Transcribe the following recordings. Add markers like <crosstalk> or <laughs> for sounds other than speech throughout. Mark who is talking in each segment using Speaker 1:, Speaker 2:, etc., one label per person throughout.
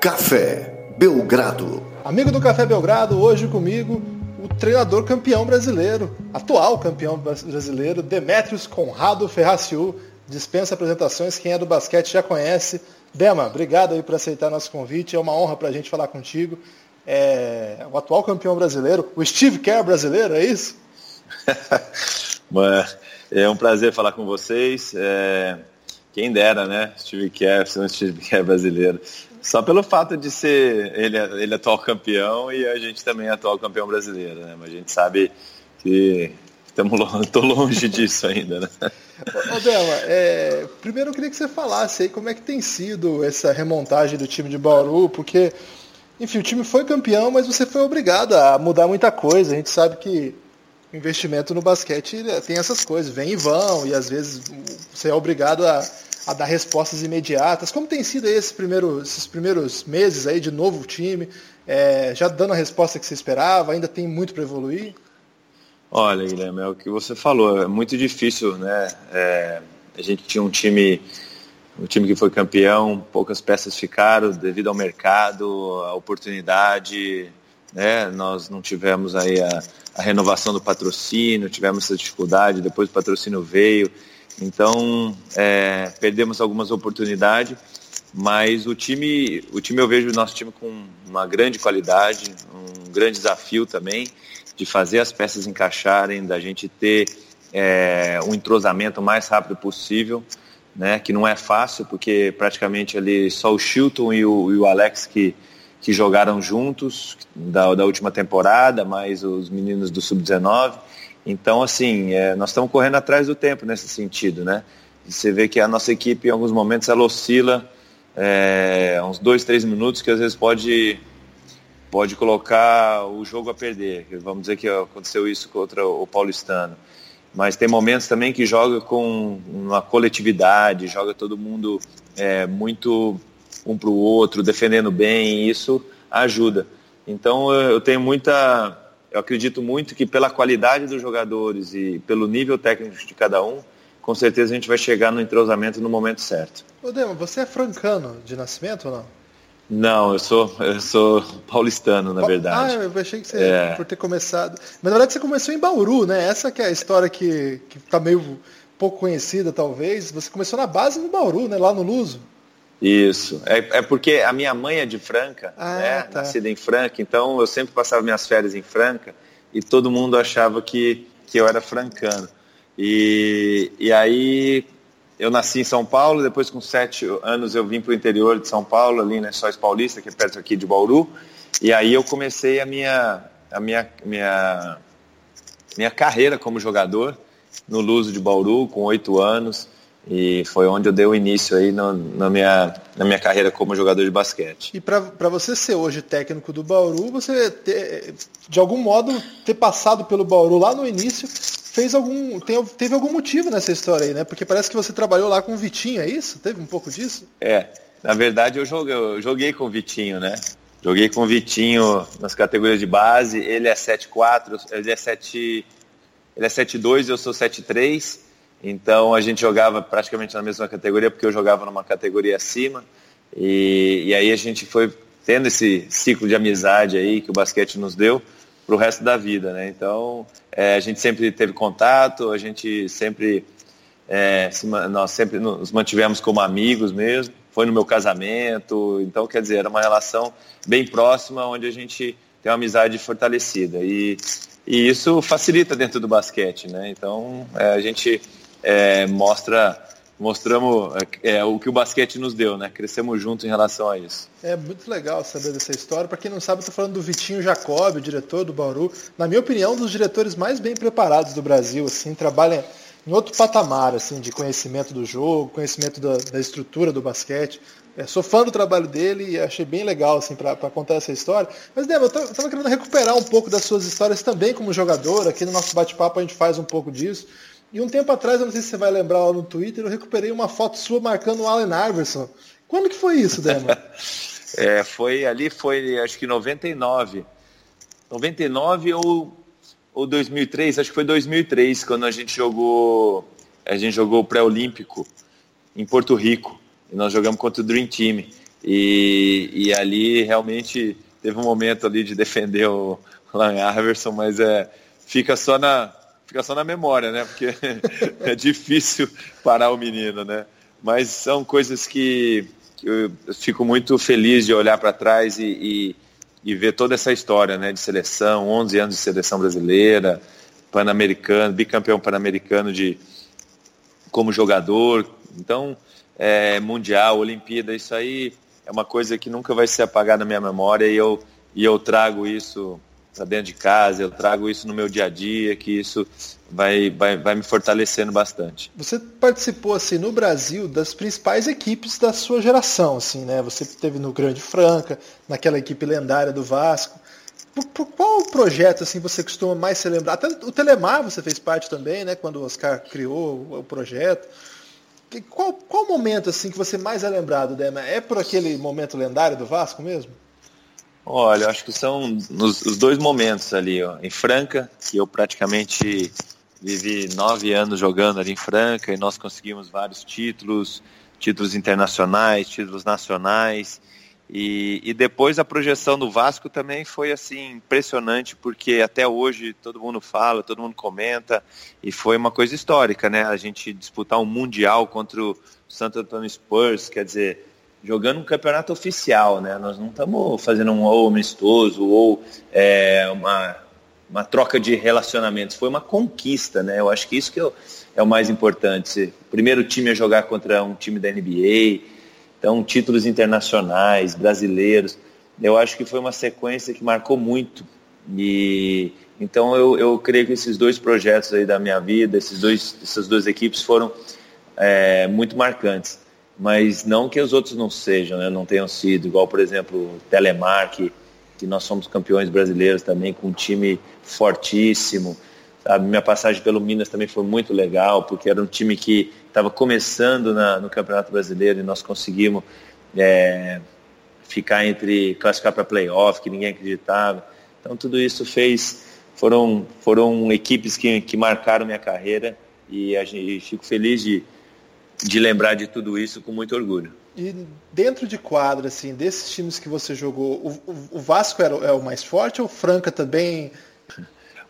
Speaker 1: Café Belgrado.
Speaker 2: Amigo do Café Belgrado, hoje comigo o treinador campeão brasileiro, atual campeão brasileiro, Demetrios Conrado Ferraciu. Dispensa apresentações, quem é do basquete já conhece. Dema, obrigado aí por aceitar nosso convite, é uma honra para a gente falar contigo. É, o atual campeão brasileiro, o Steve Kerr brasileiro, é isso? <laughs>
Speaker 3: é um prazer falar com vocês. É, quem dera, né? Steve Kerr, ser um Steve Kerr brasileiro. Só pelo fato de ser ele, ele atual campeão e a gente também é atual campeão brasileiro, né? Mas a gente sabe que estamos longe, <laughs> longe disso ainda, né?
Speaker 2: Ô, Bela, é, primeiro eu queria que você falasse aí como é que tem sido essa remontagem do time de Bauru, porque, enfim, o time foi campeão, mas você foi obrigado a mudar muita coisa. A gente sabe que investimento no basquete né, tem essas coisas, vem e vão, e às vezes você é obrigado a a dar respostas imediatas. Como tem sido esse primeiro, esses primeiros meses aí de novo time? É, já dando a resposta que você esperava? Ainda tem muito para evoluir?
Speaker 3: Olha, Guilherme, é o que você falou. É muito difícil, né? É, a gente tinha um time, um time que foi campeão, poucas peças ficaram devido ao mercado, a oportunidade. Né? Nós não tivemos aí a, a renovação do patrocínio, tivemos essa dificuldade. Depois o patrocínio veio. Então, é, perdemos algumas oportunidades, mas o time, o time eu vejo o nosso time com uma grande qualidade, um grande desafio também de fazer as peças encaixarem, da gente ter é, um entrosamento mais rápido possível, né? Que não é fácil porque praticamente ali só o Chilton e o, e o Alex que que jogaram juntos da, da última temporada, mais os meninos do sub-19. Então, assim, é, nós estamos correndo atrás do tempo nesse sentido, né? você vê que a nossa equipe, em alguns momentos, ela oscila é, uns dois, três minutos, que às vezes pode, pode colocar o jogo a perder. Vamos dizer que aconteceu isso contra o paulistano. Mas tem momentos também que joga com uma coletividade, joga todo mundo é, muito um para o outro, defendendo bem, e isso ajuda. Então eu tenho muita eu acredito muito que pela qualidade dos jogadores e pelo nível técnico de cada um, com certeza a gente vai chegar no entrosamento no momento certo.
Speaker 2: Ô Dema, você é francano de nascimento ou não?
Speaker 3: Não, eu sou, eu sou paulistano, na verdade.
Speaker 2: Ah, eu achei que você, é. por ter começado. Mas na verdade você começou em Bauru, né? Essa que é a história que, que tá meio pouco conhecida, talvez. Você começou na base no Bauru, né? Lá no Luso.
Speaker 3: Isso. É, é porque a minha mãe é de Franca, ah, né? Tá. nascida em Franca, então eu sempre passava minhas férias em Franca e todo mundo achava que, que eu era francano. E, e aí eu nasci em São Paulo, depois com sete anos eu vim para o interior de São Paulo, ali na Sóis Paulista, que é perto aqui de Bauru, e aí eu comecei a minha, a minha, minha, minha carreira como jogador no Luso de Bauru, com oito anos e foi onde eu dei o início aí no, na, minha, na minha carreira como jogador de basquete.
Speaker 2: E para você ser hoje técnico do Bauru, você ter, de algum modo ter passado pelo Bauru lá no início fez algum tem, teve algum motivo nessa história aí, né? Porque parece que você trabalhou lá com o Vitinho, é isso? Teve um pouco disso?
Speaker 3: É, na verdade eu joguei, eu joguei com o Vitinho, né? Joguei com o Vitinho nas categorias de base, ele é 7'4", ele é 7 ele é 7'2", eu sou 7'3", então a gente jogava praticamente na mesma categoria, porque eu jogava numa categoria acima. E, e aí a gente foi tendo esse ciclo de amizade aí que o basquete nos deu para o resto da vida, né? Então é, a gente sempre teve contato, a gente sempre é, se, nós sempre nos mantivemos como amigos mesmo. Foi no meu casamento, então quer dizer era uma relação bem próxima, onde a gente tem uma amizade fortalecida e, e isso facilita dentro do basquete, né? Então é, a gente é, mostra mostramos é, é, o que o basquete nos deu, né? Crescemos juntos em relação a isso.
Speaker 2: É muito legal saber dessa história. Para quem não sabe, tô falando do Vitinho Jacob, diretor do Bauru. Na minha opinião, um dos diretores mais bem preparados do Brasil, assim, trabalha em outro patamar, assim, de conhecimento do jogo, conhecimento da, da estrutura do basquete. É, sou fã do trabalho dele e achei bem legal, assim, para contar essa história. Mas, Débora, eu estava querendo recuperar um pouco das suas histórias também como jogador. Aqui no nosso bate-papo a gente faz um pouco disso. E um tempo atrás, eu não sei se você vai lembrar lá no Twitter, eu recuperei uma foto sua marcando o Allen Iverson. Quando que foi isso, Dema? <laughs>
Speaker 3: é, foi ali, foi acho que 99. 99 ou, ou 2003, acho que foi 2003, quando a gente jogou, a gente jogou o pré-olímpico em Porto Rico. E nós jogamos contra o Dream Team. E, e ali realmente teve um momento ali de defender o Lan Iverson, mas é, fica só na fica só na memória, né? Porque <laughs> é difícil parar o menino, né? Mas são coisas que, eu fico muito feliz de olhar para trás e, e, e, ver toda essa história, né? De seleção, 11 anos de seleção brasileira, pan-americano, bicampeão pan-americano de como jogador. Então, é, mundial, Olimpíada, isso aí é uma coisa que nunca vai ser apagada na minha memória e eu, e eu trago isso para dentro de casa, eu trago isso no meu dia a dia, que isso vai, vai, vai me fortalecendo bastante.
Speaker 2: Você participou assim no Brasil das principais equipes da sua geração, assim, né? Você teve no Grande Franca, naquela equipe lendária do Vasco. Por, por qual projeto assim você costuma mais se lembrar? Até o Telemar você fez parte também, né? Quando o Oscar criou o, o projeto. Qual, qual momento assim que você mais é lembrado, Dema? É por aquele momento lendário do Vasco mesmo?
Speaker 3: Olha, acho que são nos, os dois momentos ali, ó. Em Franca, que eu praticamente vivi nove anos jogando ali em Franca e nós conseguimos vários títulos, títulos internacionais, títulos nacionais. E, e, depois a projeção do Vasco também foi assim impressionante, porque até hoje todo mundo fala, todo mundo comenta, e foi uma coisa histórica, né? A gente disputar um Mundial contra o Santo Antônio Spurs, quer dizer, jogando um campeonato oficial, né? Nós não estamos fazendo um ou amistoso ou é, uma, uma troca de relacionamentos, foi uma conquista, né? Eu acho que isso que é, é o mais importante. O primeiro time a jogar contra um time da NBA então, títulos internacionais, brasileiros. Eu acho que foi uma sequência que marcou muito. E então eu, eu creio que esses dois projetos aí da minha vida, esses dois, essas duas equipes foram é, muito marcantes. Mas não que os outros não sejam, né? não tenham sido, igual por exemplo o Telemar, que, nós somos campeões brasileiros também, com um time fortíssimo. Sabe? Minha passagem pelo Minas também foi muito legal, porque era um time que estava começando na, no Campeonato Brasileiro e nós conseguimos é, ficar entre classificar para playoff, que ninguém acreditava. Então tudo isso fez, foram, foram equipes que, que marcaram minha carreira e a gente, fico feliz de, de lembrar de tudo isso com muito orgulho.
Speaker 2: E dentro de quadra, assim, desses times que você jogou, o, o Vasco era, é o mais forte ou o Franca também?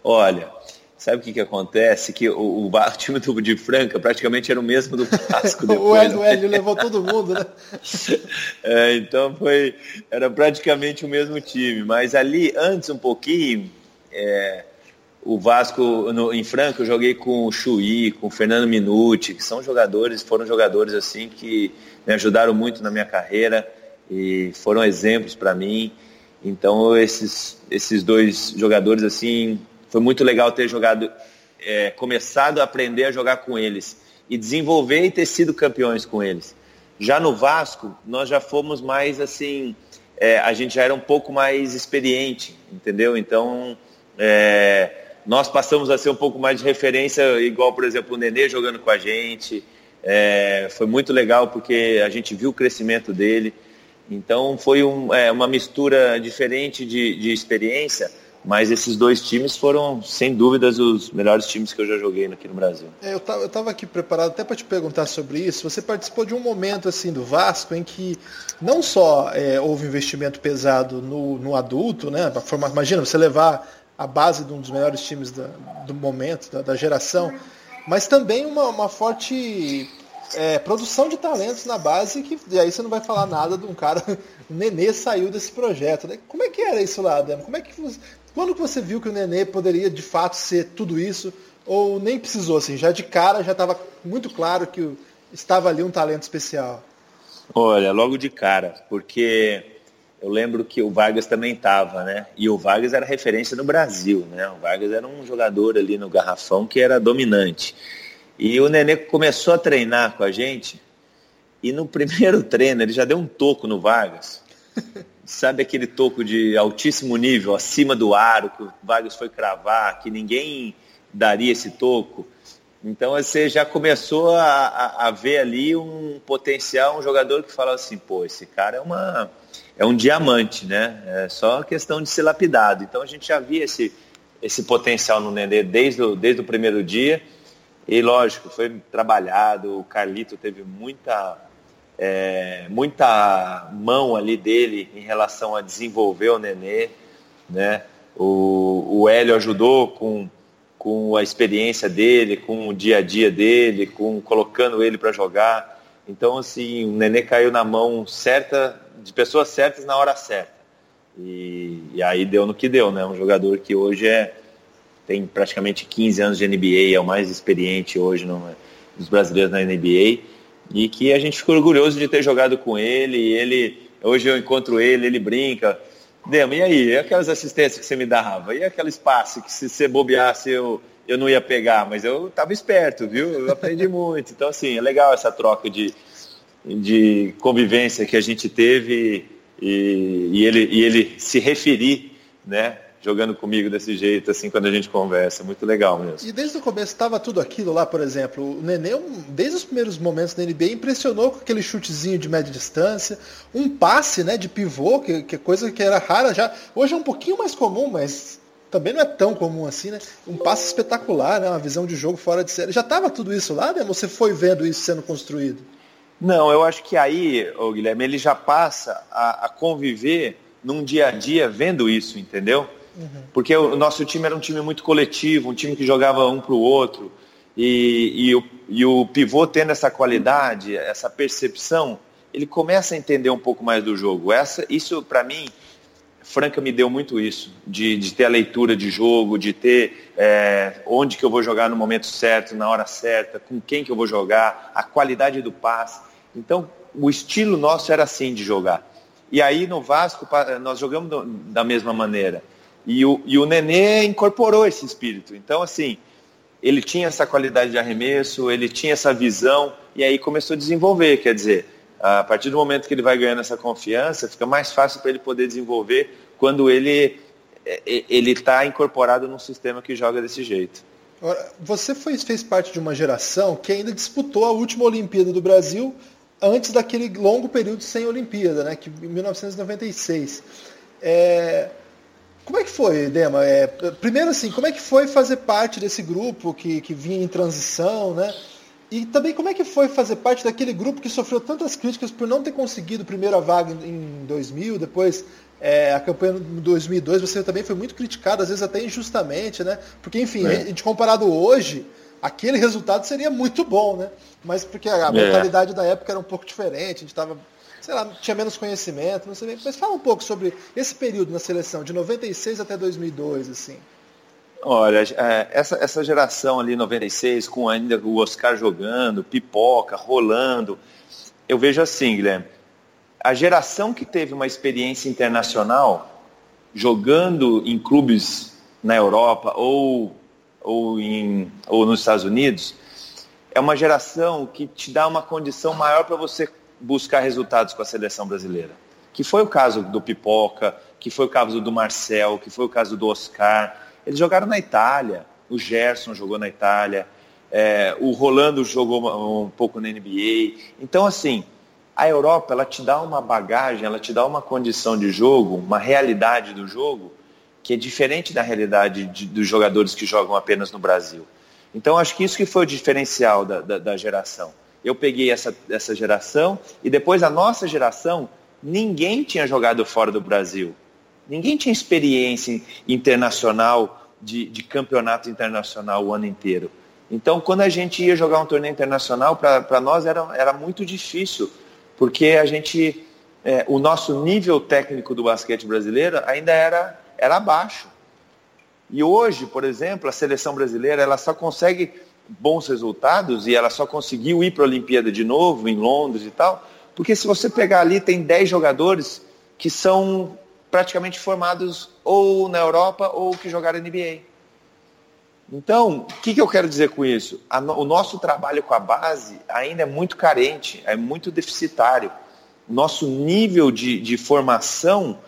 Speaker 3: Olha, Sabe o que, que acontece? Que o, o, <laughs> o time do, de Franca praticamente era o mesmo do Vasco. <laughs>
Speaker 2: o Hélio, né? Hélio levou todo mundo, né? <laughs>
Speaker 3: é, então foi. Era praticamente o mesmo time. Mas ali, antes um pouquinho, é, o Vasco no, em Franca eu joguei com o Chuí, com o Fernando Minuti, que são jogadores, foram jogadores assim que me ajudaram muito na minha carreira e foram exemplos para mim. Então esses, esses dois jogadores assim foi muito legal ter jogado, é, começado a aprender a jogar com eles e desenvolver e ter sido campeões com eles. Já no Vasco, nós já fomos mais assim, é, a gente já era um pouco mais experiente, entendeu? Então, é, nós passamos a ser um pouco mais de referência, igual, por exemplo, o Nenê jogando com a gente. É, foi muito legal porque a gente viu o crescimento dele. Então, foi um, é, uma mistura diferente de, de experiência mas esses dois times foram, sem dúvidas, os melhores times que eu já joguei aqui no Brasil.
Speaker 2: É, eu estava aqui preparado até para te perguntar sobre isso. Você participou de um momento assim do Vasco em que não só é, houve investimento pesado no, no adulto, né? Forma, imagina você levar a base de um dos melhores times da, do momento, da, da, geração, mas também uma, uma forte é, produção de talentos na base que e aí você não vai falar nada de um cara <laughs> o Nenê saiu desse projeto né? como é que era isso lá Adamo? como é que quando que você viu que o Nenê poderia de fato ser tudo isso? Ou nem precisou, assim, já de cara já estava muito claro que estava ali um talento especial?
Speaker 3: Olha, logo de cara, porque eu lembro que o Vargas também estava, né? E o Vargas era referência no Brasil, né? O Vargas era um jogador ali no garrafão que era dominante. E o Nenê começou a treinar com a gente e no <laughs> primeiro treino ele já deu um toco no Vargas. sabe aquele toco de altíssimo nível, acima do aro, que o Vargas foi cravar, que ninguém daria esse toco. Então você já começou a, a, a, ver ali um potencial, um jogador que fala assim, pô, esse cara é uma é um diamante, né? É só questão de ser lapidado. Então a gente já via esse, esse potencial no Nenê desde o, desde o primeiro dia. E lógico, foi trabalhado, o Carlito teve muita é, muita mão ali dele em relação a desenvolver o Nenê, né? O, o Hélio ajudou com, com a experiência dele, com o dia a dia dele, com colocando ele para jogar. Então, assim, o Nenê caiu na mão certa, de pessoas certas na hora certa. E, e aí deu no que deu, né? Um jogador que hoje é, tem praticamente 15 anos de NBA, é o mais experiente hoje no, dos brasileiros na NBA e que a gente ficou orgulhoso de ter jogado com ele. Ele hoje eu encontro ele, ele brinca. Demo, e aí? E aquelas assistências que você me dava? E aquele espaço que se você bobeasse eu, eu não ia pegar? Mas eu estava esperto, viu? Eu aprendi <laughs> muito. Então, assim, é legal essa troca de, de convivência que a gente teve e, e, ele, e ele se referir, né? jogando comigo desse jeito, assim, quando a gente conversa. Muito legal mesmo.
Speaker 2: E desde o começo estava tudo aquilo lá, por exemplo. O Nenê, desde os primeiros momentos da NBA, impressionou com aquele chutezinho de média distância, um passe né, de pivô, que, é coisa que era rara já. Hoje é um pouquinho mais comum, mas também não é tão comum assim, né? Um passe espetacular, né? Uma visão de jogo fora de série. Já estava tudo isso lá, né? Você foi vendo isso sendo construído?
Speaker 3: Não, eu acho que aí, ô Guilherme, ele já passa a, a conviver num dia a dia vendo isso, entendeu? Uhum. Porque o nosso time era um time muito coletivo, um time que jogava um para o outro. E, e, o, e o pivô tendo essa qualidade, essa percepção, ele começa a entender um pouco mais do jogo. Essa, isso, para mim, Franca me deu muito isso, de, de ter a leitura de jogo, de ter é, onde que eu vou jogar no momento certo, na hora certa, com quem que eu vou jogar, a qualidade do passe. Então, o estilo nosso era assim de jogar. E aí no Vasco, nós jogamos da mesma maneira. E o, e o Nenê incorporou esse espírito. Então, assim, ele tinha essa qualidade de arremesso, ele tinha essa visão, e aí começou a desenvolver. Quer dizer, a partir do momento que ele vai ganhando essa confiança, fica mais fácil para ele poder desenvolver quando ele é, é, ele está incorporado num sistema que joga desse jeito.
Speaker 2: Você foi, fez parte de uma geração que ainda disputou a última Olimpíada do Brasil antes daquele longo período sem Olimpíada, né, que em 1996. É, como é que foi, Dema? É, primeiro assim, como é que foi fazer parte desse grupo que, que vinha em transição, né? E também como é que foi fazer parte daquele grupo que sofreu tantas críticas por não ter conseguido primeira vaga em 2000, depois é, a campanha de 2002, você também foi muito criticado, às vezes até injustamente, né? Porque, enfim, é. a gente comparado hoje, aquele resultado seria muito bom, né? Mas porque a é. mentalidade da época era um pouco diferente, a gente estava sei lá, tinha menos conhecimento, não sei bem. Mas fala um pouco sobre esse período na seleção, de 96 até 2002, assim.
Speaker 3: Olha, é, essa, essa geração ali, 96, com ainda o Oscar jogando, pipoca, rolando, eu vejo assim, Guilherme, a geração que teve uma experiência internacional, jogando em clubes na Europa ou, ou, em, ou nos Estados Unidos, é uma geração que te dá uma condição maior para você buscar resultados com a seleção brasileira. Que foi o caso do Pipoca, que foi o caso do Marcel, que foi o caso do Oscar. Eles jogaram na Itália, o Gerson jogou na Itália, é, o Rolando jogou um pouco na NBA. Então, assim, a Europa ela te dá uma bagagem, ela te dá uma condição de jogo, uma realidade do jogo que é diferente da realidade de, dos jogadores que jogam apenas no Brasil. Então, acho que isso que foi o diferencial da, da, da geração eu peguei essa, essa geração e depois a nossa geração, ninguém tinha jogado fora do Brasil. Ninguém tinha experiência internacional de, de campeonato internacional o ano inteiro. Então, quando a gente ia jogar um torneio internacional, para nós era, era muito difícil, porque a gente, é, o nosso nível técnico do basquete brasileiro ainda era, era baixo. E hoje, por exemplo, a seleção brasileira ela só consegue bons resultados e ela só conseguiu ir para a Olimpíada de novo, em Londres e tal, porque se você pegar ali, tem 10 jogadores que são praticamente formados ou na Europa ou que jogaram NBA. Então, o que, que, eu quero dizer com isso? A, o nosso trabalho com a base ainda é muito carente, é muito deficitário. Nosso nível de, de formação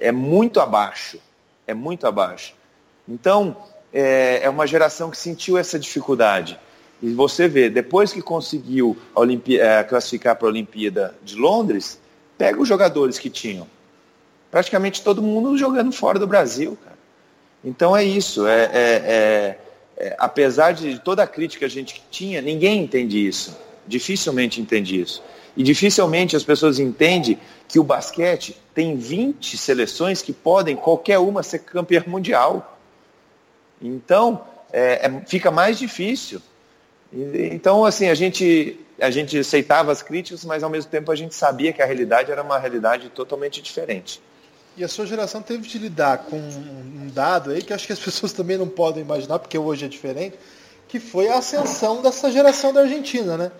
Speaker 3: é muito abaixo. É muito abaixo. Então, é, é uma geração que sentiu essa dificuldade. E você vê, depois que conseguiu é, classificar para a Olimpíada de Londres, pega os jogadores que tinham. Praticamente todo mundo jogando fora do Brasil, cara. Então é isso. É, é, é, é apesar de toda a crítica que a gente tinha, ninguém entende isso. Dificilmente entende isso. E dificilmente as pessoas entendem que o basquete tem 20 seleções que podem, qualquer uma, ser campeã mundial. Então, é, é, fica mais difícil. Então, assim, a gente, a gente aceitava as críticas, mas ao mesmo tempo a gente sabia que a realidade era uma realidade totalmente diferente.
Speaker 2: E a sua geração teve de lidar com um dado aí que acho que as <laughs> pessoas também não podem imaginar, porque hoje é diferente, que foi a ascensão dessa geração da Argentina, né?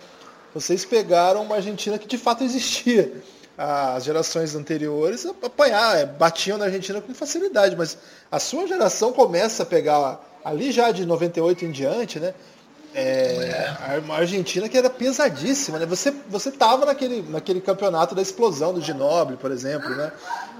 Speaker 2: Vocês pegaram uma Argentina que de fato existia. As gerações anteriores apanhar, é, batiam na Argentina com facilidade, mas a sua geração começa a pegar ali já de 98 em diante, né? É, a Argentina que era pesadíssima, né? Você você tava naquele naquele campeonato da explosão do Ginoble, por exemplo, né?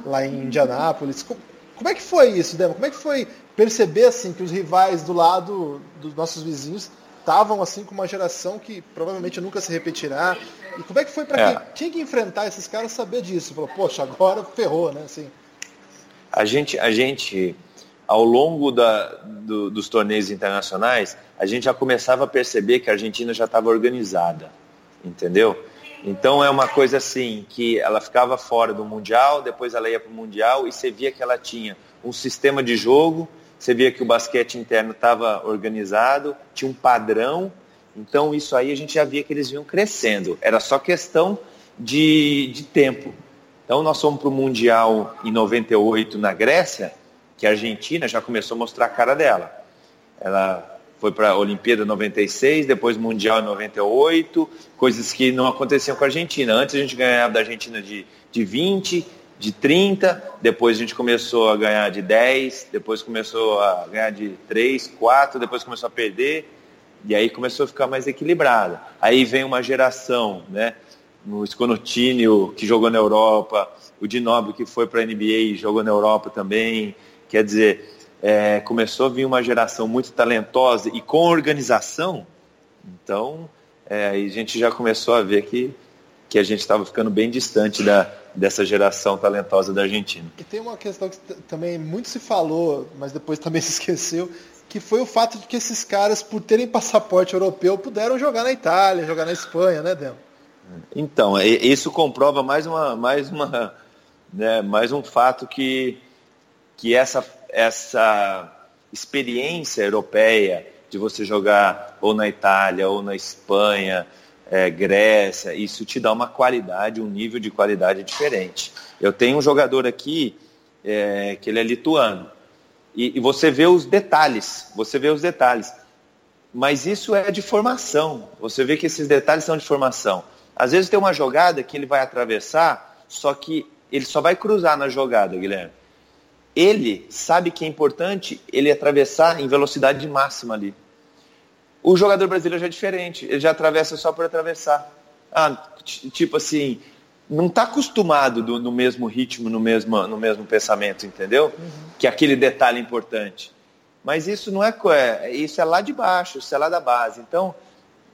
Speaker 2: Lá em Indianápolis. Como é que foi isso, Demo? Como é que foi perceber assim que os rivais do lado dos nossos vizinhos estavam assim com uma geração que provavelmente nunca se repetirá? E como é que foi para é. quem tinha que enfrentar esses caras saber disso? Falou, poxa, agora ferrou, né? Assim.
Speaker 3: A gente a gente ao longo da, do, dos torneios internacionais, a gente já começava a perceber que a Argentina já estava organizada, entendeu? Então é uma coisa assim, que ela ficava fora do Mundial, depois ela ia para o Mundial e você via que ela tinha um sistema de jogo, você via que o basquete interno estava organizado, tinha um padrão, então isso aí a gente já via que eles vinham crescendo, era só questão de, de tempo. Então nós fomos para o Mundial em 98 na Grécia, que a Argentina já começou a mostrar a cara dela. Ela foi para a Olimpíada 96, depois Mundial em 98, coisas que não aconteciam com a Argentina. Antes a gente ganhava da Argentina de, de 20, de 30, depois a gente começou a ganhar de 10, depois começou a ganhar de 3, 4, depois começou a perder, e aí começou a ficar mais equilibrada. Aí vem uma geração, né? No Sconotínio, que jogou na Europa, o Dinobre, que foi para a NBA e jogou na Europa também, Quer dizer, é, começou a vir uma geração muito talentosa e com organização, então é, a gente já começou a ver que, que a gente estava ficando bem distante da, dessa geração talentosa da Argentina.
Speaker 2: E tem uma questão que também muito se falou, mas depois <laughs> também se esqueceu, que foi o fato de que esses caras, por terem passaporte europeu, puderam jogar na Itália, jogar na Espanha, né, Demo?
Speaker 3: Então, isso comprova mais uma, mais uma, né, mais um fato que que essa, essa experiência europeia de você jogar ou na Itália ou na Espanha, é, Grécia, isso te dá uma qualidade, um nível de qualidade diferente. Eu tenho um jogador aqui é, que ele é lituano e, e você vê os detalhes, você vê os detalhes. Mas isso é de formação. Você vê que esses detalhes são de formação. Às vezes tem uma jogada que ele vai atravessar, só que ele só vai cruzar na jogada, Guilherme ele sabe que é importante ele atravessar em velocidade máxima ali. O jogador brasileiro já é diferente, ele já atravessa só por atravessar. Ah, tipo assim, não está acostumado do, no mesmo ritmo, no mesmo, no mesmo pensamento, entendeu? Uhum. Que aquele detalhe importante. Mas isso não é, é, isso é lá de baixo, isso é lá da base. Então,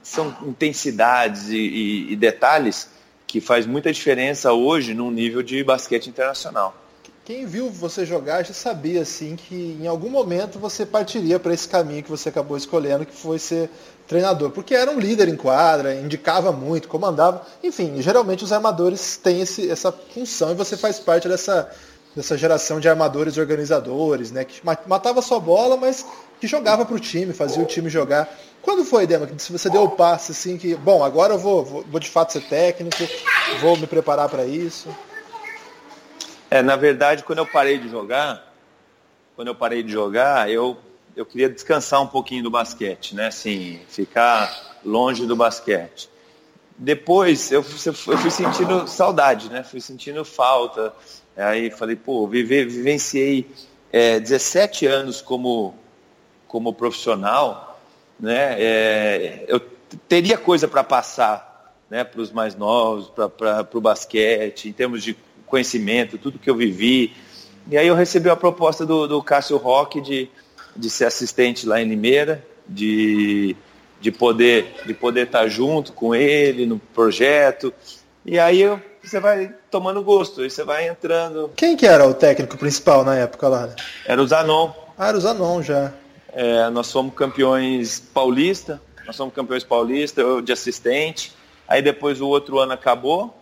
Speaker 3: são intensidades e, e, e detalhes que faz muita diferença hoje num nível de basquete internacional
Speaker 2: quem viu você jogar já sabia assim que em algum momento você partiria para esse caminho que você acabou escolhendo, que foi ser treinador, porque era um líder em quadra, indicava muito, comandava, enfim, geralmente os armadores têm esse, essa função e você faz parte dessa, dessa geração de armadores organizadores, né, que matava sua bola, mas que jogava para o time, fazia o time jogar. Quando foi, Dema, que você deu o passe assim que, bom, agora eu vou, vou, vou de fato ser técnico, vou me preparar para isso?
Speaker 3: É, na verdade, quando eu parei de jogar, quando eu parei de jogar, eu, eu queria descansar um pouquinho do basquete, né? Assim, ficar longe do basquete. Depois eu, eu fui sentindo saudade, né? Fui sentindo falta. Aí falei, pô, vive, vivenciei é, 17 anos como, como profissional, né? É, eu teria coisa para passar né, para os mais novos, para o basquete, em termos de conhecimento, tudo que eu vivi. E aí eu recebi a proposta do, do Cássio Roque de, de ser assistente lá em Limeira, de, de poder de poder estar junto com ele no projeto. E aí eu, você vai tomando gosto, aí você vai entrando.
Speaker 2: Quem que era o técnico principal na época lá?
Speaker 3: Era o Zanon.
Speaker 2: Ah, era o Zanon já.
Speaker 3: É, nós fomos campeões paulista, nós somos campeões paulista, eu de assistente. Aí depois o outro ano acabou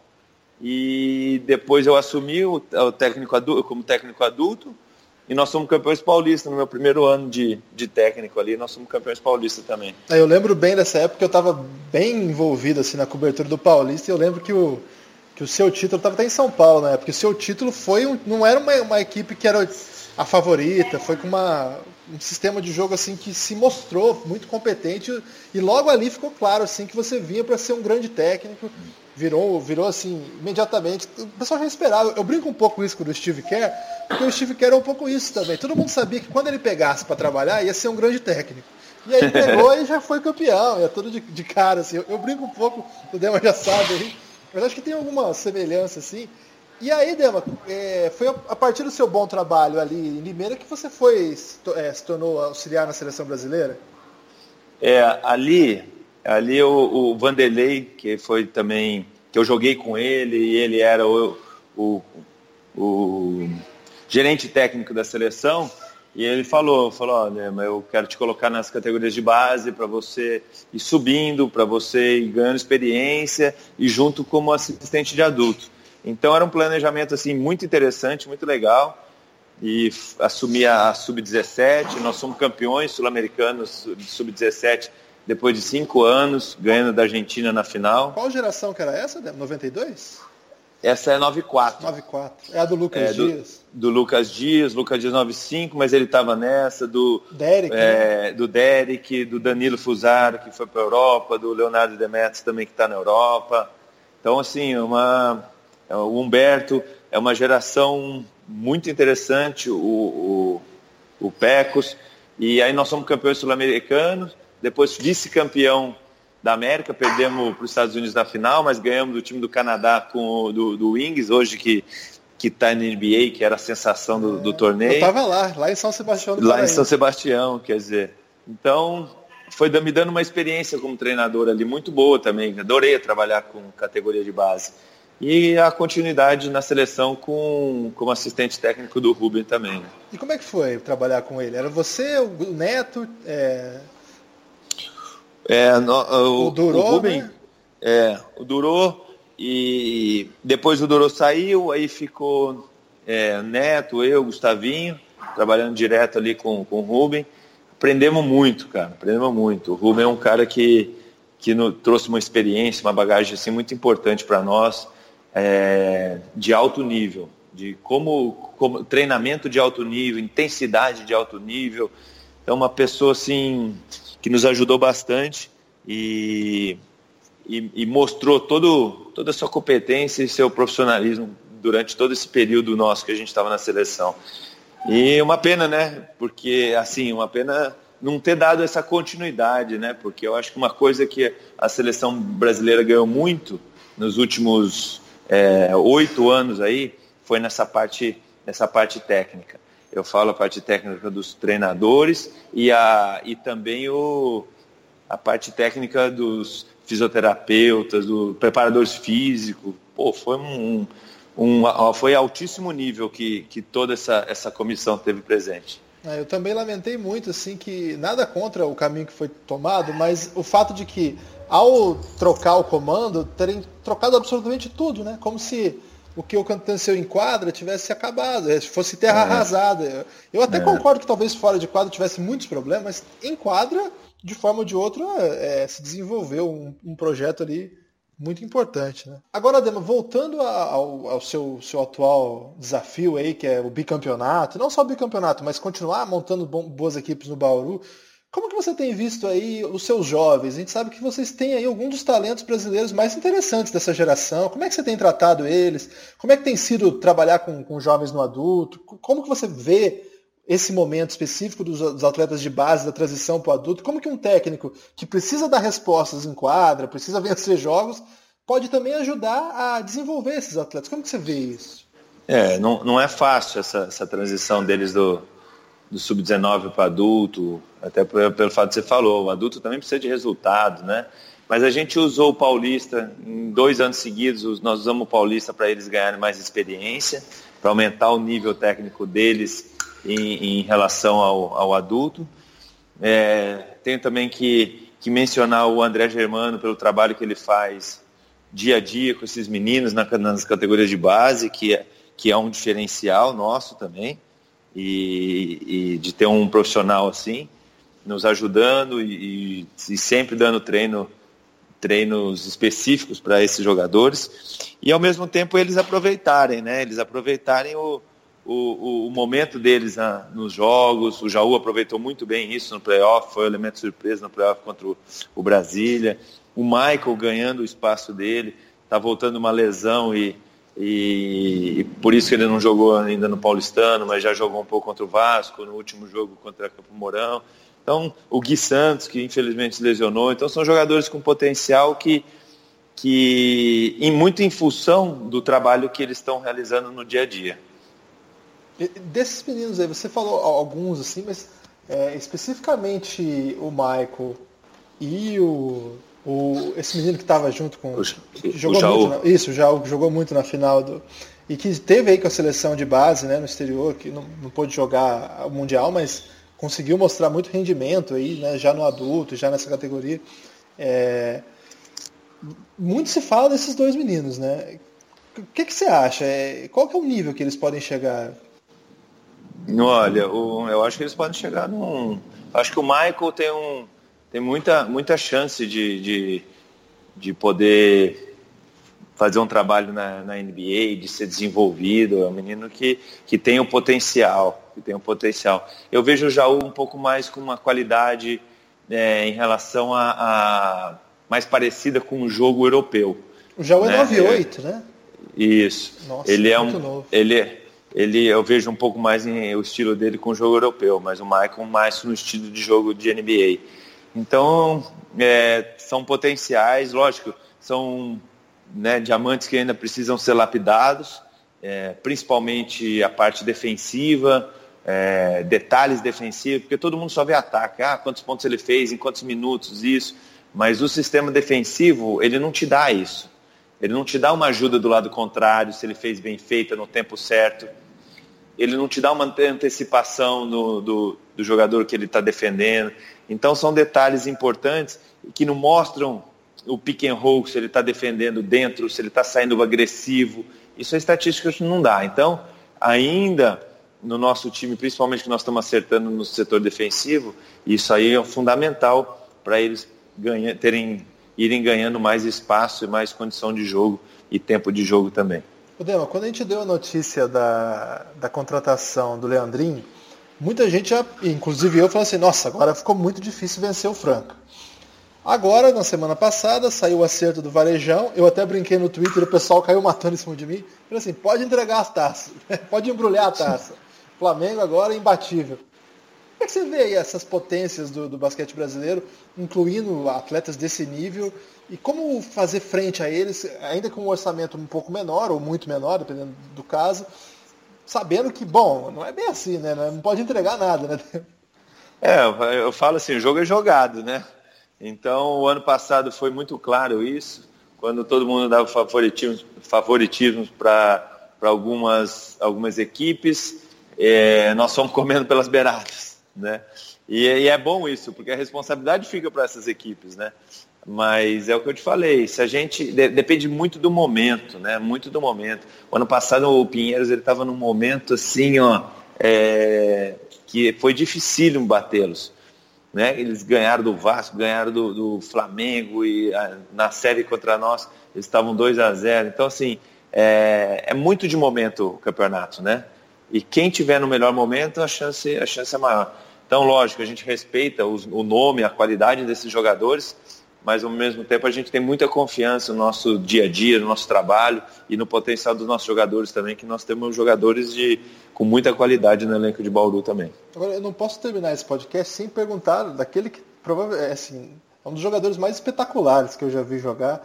Speaker 3: e depois eu assumi o, o técnico adulto, como técnico adulto e nós somos campeões paulistas no meu primeiro ano de, de técnico ali, nós somos campeões paulistas também.
Speaker 2: É, eu lembro bem dessa época, eu estava bem envolvido assim na cobertura do Paulista e eu lembro que o, que o seu título estava até em São Paulo, né? Porque o seu título foi um, não era uma, uma equipe que era a favorita, foi com uma, um sistema de jogo assim que se mostrou muito competente e logo ali ficou claro assim que você vinha para ser um grande técnico virou, virou assim, imediatamente. O pessoal já esperava. Eu brinco um pouco isso com o Steve Kerr, porque o Steve Kerr é um pouco isso também. Todo mundo sabia que quando ele pegasse para trabalhar, ia ser um grande técnico. E aí pegou e já foi campeão, é tudo de, de cara, assim. Eu, eu, brinco um pouco, o Dema já sabe aí, mas acho que tem alguma semelhança, assim. E aí, Dema, é, foi a partir do seu bom trabalho ali em Limeira que você foi, é, se tornou auxiliar na seleção brasileira?
Speaker 3: É, ali Ali o, o Vanderlei, que foi também, que eu joguei com ele, e ele era o, o, o gerente técnico da seleção, e ele falou, falou, olha, eu quero te colocar nas categorias de base para você ir subindo, para você ir ganhando experiência e junto como assistente de adulto. Então era um planejamento assim muito interessante, muito legal. E assumi a sub-17, nós somos campeões sul-americanos sub-17 depois de cinco anos, ganhando da Argentina na final.
Speaker 2: Qual geração que era essa? 92?
Speaker 3: Essa é 94.
Speaker 2: 94. É a do Lucas é, Dias.
Speaker 3: Do, Lucas Dias, Lucas Dias 95, mas ele estava nessa, do
Speaker 2: Derek,
Speaker 3: é, né? do Derek, do Danilo Fusaro, que foi para a Europa, do Leonardo Demetrius também que está na Europa. Então, assim, uma, o Humberto é uma geração muito interessante, o, o, o Pecos. E aí nós somos campeões sul-americanos depois vice-campeão da América, perdemos para os Estados Unidos na final, mas ganhamos do time do Canadá com o, do, do Wings, hoje que que está na NBA, que era a sensação do, do torneio. Eu
Speaker 2: estava lá, lá em São Sebastião.
Speaker 3: Lá em São Sebastião, quer dizer. Então, foi me dando uma experiência como treinador ali muito boa também. Adorei trabalhar com categoria de base. E a continuidade na seleção com, como assistente técnico do Rubem também. Né?
Speaker 2: E como é que foi trabalhar com ele? Era você, o Neto, é,
Speaker 3: é, no, o, o Durou, o Ruben, né? é, o Durou, e depois o Durou saiu, aí ficou é, Neto, eu, Gustavinho, trabalhando direto ali com, com o Ruben. Aprendemos muito, cara, aprendemos muito. O Ruben é um cara que, que no, trouxe uma experiência, uma bagagem assim, muito importante para nós, é, de alto nível, de como, como treinamento de alto nível, intensidade de alto nível. Então, uma pessoa assim que nos ajudou bastante e, e, e mostrou todo, toda a sua competência e seu profissionalismo durante todo esse período nosso que a gente estava na seleção. E uma pena, né? Porque, assim, uma pena não ter dado essa continuidade, né? Porque eu acho que uma coisa que a seleção brasileira ganhou muito nos últimos é, oito anos aí foi nessa parte, nessa parte técnica. Eu falo a parte técnica dos treinadores e, a, e também o, a parte técnica dos fisioterapeutas, dos preparadores físicos. Pô, foi um, um, foi altíssimo nível que, que toda essa, essa comissão teve presente.
Speaker 2: É, eu também lamentei muito, assim, que nada contra o caminho que foi tomado, mas o fato de que ao trocar o comando, terem trocado absolutamente tudo, né? Como se o que aconteceu em quadra tivesse acabado, eh, fosse terra é. arrasada. Eu até é. concordo que talvez fora de quadra tivesse muitos problemas, mas em quadra, de forma ou de outra, é, se desenvolveu um, um, projeto ali muito importante. Né? Agora, Dema, voltando ao, ao seu, seu atual desafio aí, que é o bicampeonato, não só o bicampeonato, mas continuar montando boas equipes no Bauru. Como que você tem visto aí os seus jovens? A gente sabe que vocês têm aí alguns dos talentos brasileiros mais interessantes dessa geração. Como é que você tem tratado eles? Como é que tem sido trabalhar com, com jovens no adulto? Como que você vê esse momento específico dos, dos atletas de base, da transição para o adulto? Como que um técnico que precisa dar respostas em quadra, precisa <laughs> vencer jogos, pode também ajudar a desenvolver esses atletas? Como que você vê isso?
Speaker 3: É, não, não é fácil essa, essa transição deles do, do sub-19 para adulto, até pelo fato que você falou, o adulto também precisa de resultados, né? Mas a gente usou o Paulista em dois anos seguidos, nós usamos o Paulista para eles ganharem mais experiência, para aumentar o nível técnico deles em, em relação ao, ao adulto. É, tenho também que, que mencionar o André Germano pelo trabalho que ele faz dia a dia com esses meninos na, nas categorias de base, que é, que é um diferencial nosso também, e, e de ter um profissional assim, nos ajudando e, e sempre dando treino treinos específicos para esses jogadores e ao mesmo tempo eles aproveitarem, né? Eles aproveitarem o, o, o momento deles na, nos jogos. O Jaú aproveitou muito bem isso no playoff, foi um elemento surpresa no playoff contra o, o Brasília. O Michael ganhando o espaço dele, está voltando uma lesão e, e, e, por isso que ele não jogou ainda no Paulistano, mas já jogou um pouco contra o Vasco, no último jogo contra o Campo Mourão. Então, o Gui Santos, que infelizmente lesionou. Então, são jogadores com potencial que, que em muito em função do trabalho que eles estão realizando no dia a dia.
Speaker 2: Desses meninos aí, você falou alguns assim, mas é, especificamente o Michael e o, o esse menino que estava junto com
Speaker 3: o,
Speaker 2: jogou
Speaker 3: o
Speaker 2: muito na, isso já jogou muito na final do e que teve aí com a seleção de base né no exterior que não, não pôde jogar o mundial mas conseguiu mostrar muito rendimento aí, né, já no adulto, já nessa categoria. É... Muito se fala desses dois meninos, né? O que, que você acha? É... Qual que é o nível que eles podem chegar?
Speaker 3: Olha, o... eu acho que eles podem chegar num. Acho que o Michael tem um tem muita muita chance de, de, de poder fazer um trabalho na, na, NBA, de ser desenvolvido, é um menino que, que tem o potencial, que tem o potencial. Eu vejo o Jaú um pouco mais com uma qualidade é, em relação a, a, mais parecida com o jogo europeu.
Speaker 2: O Jaú é né? é 9'8", né?
Speaker 3: Isso. Nossa, ele é um, novo. ele ele eu vejo um pouco mais em, o estilo dele com o jogo europeu, mas o Michael mais no estilo de jogo de NBA. Então, é, são potenciais, lógico, são né, diamantes que ainda precisam ser lapidados, é, principalmente a parte defensiva, é, detalhes defensivos, porque todo mundo só vê ataque, ah, quantos pontos ele fez, em quantos minutos, isso, mas o sistema defensivo, ele não te dá isso. Ele não te dá uma ajuda do lado contrário, se ele fez bem feita no tempo certo. Ele não te dá uma antecipação no, do, do jogador que ele está defendendo. Então são detalhes importantes que não mostram o pick and roll, se ele está defendendo dentro, se ele está saindo agressivo. Isso a estatística não dá. Então, ainda no nosso time, principalmente que nós estamos acertando no setor defensivo, isso aí é fundamental para eles ganha, terem, irem ganhando mais espaço e mais condição de jogo e tempo de jogo também.
Speaker 2: O Dema, quando a gente deu a notícia da, da contratação do Leandrinho, muita gente já, inclusive eu, falou assim, nossa, agora ficou muito difícil vencer o Franca. Agora, na semana passada, saiu o acerto do Varejão. Eu até brinquei no Twitter, o pessoal caiu matando em cima de mim. Falei assim, pode entregar as taças, <laughs> pode embrulhar a taça. <laughs> Flamengo agora é imbatível. Como é que você vê essas potências do, do basquete brasileiro, incluindo atletas desse nível, e como fazer frente a eles, ainda com um orçamento um pouco menor, ou muito menor, dependendo do caso, sabendo que, bom, não é bem assim, né? Não pode entregar nada, né?
Speaker 3: É, eu falo assim, o jogo é jogado, né? Então, o ano passado foi muito claro isso, quando todo mundo dava favoritismos, favoritismos para algumas, algumas equipes, é, nós fomos comendo pelas beiradas. Né? E, e é bom isso, porque a responsabilidade fica para essas equipes. Né? Mas é o que eu te falei, se a gente de, depende muito do momento, né? Muito do momento. O ano passado o Pinheiros ele estava num momento assim, ó, é, que foi dificílimo batê-los. Né? Eles ganharam do Vasco, ganharam do, do Flamengo e a, na série contra nós eles estavam 2 a 0 Então, assim, é, é, muito de momento o campeonato, né? E quem tiver no melhor momento, a chance, a chance é maior. Então, lógico, a gente respeita os, o nome, a qualidade desses jogadores, mas ao mesmo tempo a gente tem muita confiança no nosso dia a dia, no nosso trabalho e no potencial dos nossos jogadores também, que nós temos jogadores de, com muita qualidade no elenco de Bauru também.
Speaker 2: Agora, eu não posso terminar esse podcast sem perguntar daquele que provavelmente é, assim, é um dos jogadores mais espetaculares que eu já vi jogar,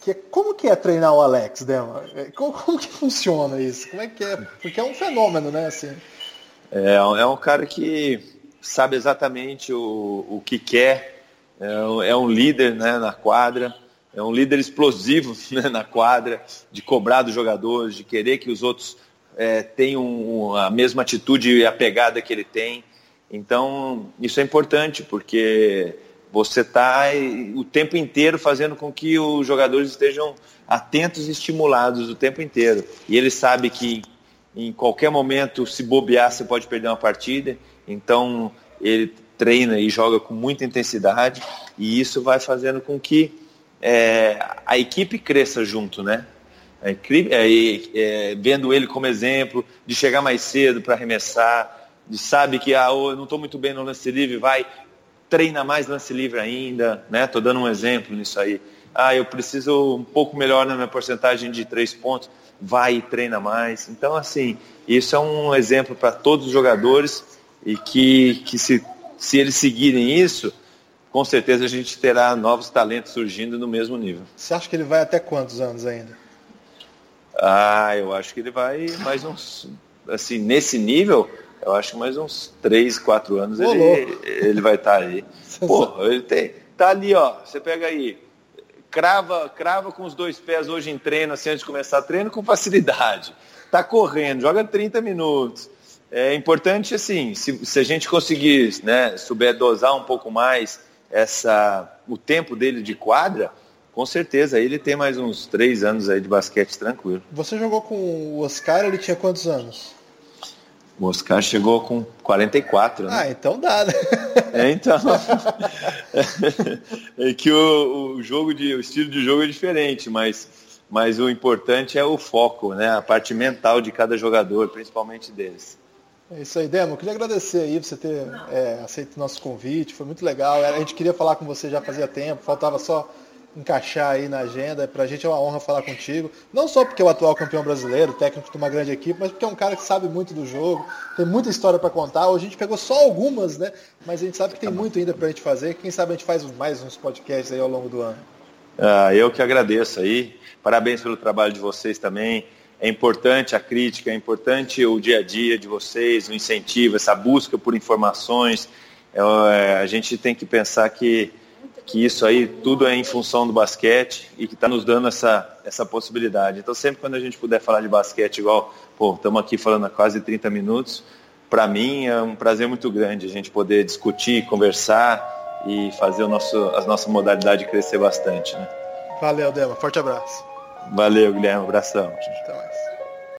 Speaker 2: que é como que é treinar o Alex, Dema? É, como, como que funciona isso? Como é que é? Porque é um fenômeno, né? Assim.
Speaker 3: É, é um cara que sabe exatamente o, o que quer é, é um líder né, na quadra, é um líder explosivo <laughs> né, na quadra, de cobrar dos jogadores, de querer que os outros é, tenham a mesma atitude e a pegada que ele tem. Então, isso é importante, porque você está o tempo inteiro fazendo com que os jogadores estejam atentos e estimulados o tempo inteiro. E ele sabe que em qualquer momento, se bobear, você pode perder uma partida. Então, ele treina e joga com muita intensidade e isso vai fazendo com que é, a equipe cresça junto, né? É, é, vendo ele como exemplo, de chegar mais cedo para arremessar, de sabe que ah, eu não estou muito bem no lance livre, vai, treina mais lance livre ainda, né? Estou dando um exemplo nisso aí. Ah, eu preciso um pouco melhor na minha porcentagem de três pontos, vai e treina mais. Então, assim, isso é um exemplo para todos os jogadores e que, que se, se eles seguirem isso, com certeza a gente terá novos talentos surgindo no mesmo nível.
Speaker 2: Você acha que ele vai até quantos anos ainda?
Speaker 3: Ah, eu acho que ele vai mais uns, assim, nesse nível, eu acho que mais uns 3, 4 anos ele, ele vai estar tá aí. <laughs> Pô, ele tem, tá ali, ó, você pega aí, crava, crava com os dois pés hoje em treino, assim, antes de começar treino, com facilidade. Tá correndo, joga 30 minutos. É importante, assim, se, se a gente conseguir, né, souber dosar um pouco mais essa, o tempo dele de quadra, com certeza, ele tem mais uns três anos aí de basquete tranquilo.
Speaker 2: Você jogou com o Oscar, ele tinha quantos anos?
Speaker 3: O Oscar chegou com 44, né?
Speaker 2: Ah, então dá, né?
Speaker 3: É, então. <laughs> é que o, o, jogo de, o estilo de jogo é diferente, mas, mas o importante é o foco, né? A parte mental de cada jogador, principalmente deles.
Speaker 2: É isso aí, Demo. Eu queria agradecer aí por você ter é, aceito o nosso convite. Foi muito legal. A gente queria falar com você já fazia tempo, faltava só encaixar aí na agenda. Para a gente é uma honra falar contigo. Não só porque é o atual campeão brasileiro, técnico de uma grande equipe, mas porque é um cara que sabe muito do jogo, tem muita história para contar. Hoje a gente pegou só algumas, né? Mas a gente sabe que tem tá muito ainda para a gente fazer. Quem sabe a gente faz mais uns podcasts aí ao longo do ano.
Speaker 3: Ah, eu que agradeço aí. Parabéns pelo trabalho de vocês também. É importante a crítica, é importante o dia a dia de vocês, o incentivo, essa busca por informações. É, a gente tem que pensar que que isso aí tudo é em função do basquete e que está nos dando essa, essa possibilidade. Então, sempre quando a gente puder falar de basquete, igual, pô, estamos aqui falando há quase 30 minutos, para mim é um prazer muito grande a gente poder discutir, conversar e fazer o nosso, a nossa modalidade crescer bastante. Né?
Speaker 2: Valeu, Dema. Forte abraço.
Speaker 3: Valeu, Guilherme. Abração.
Speaker 2: Mais.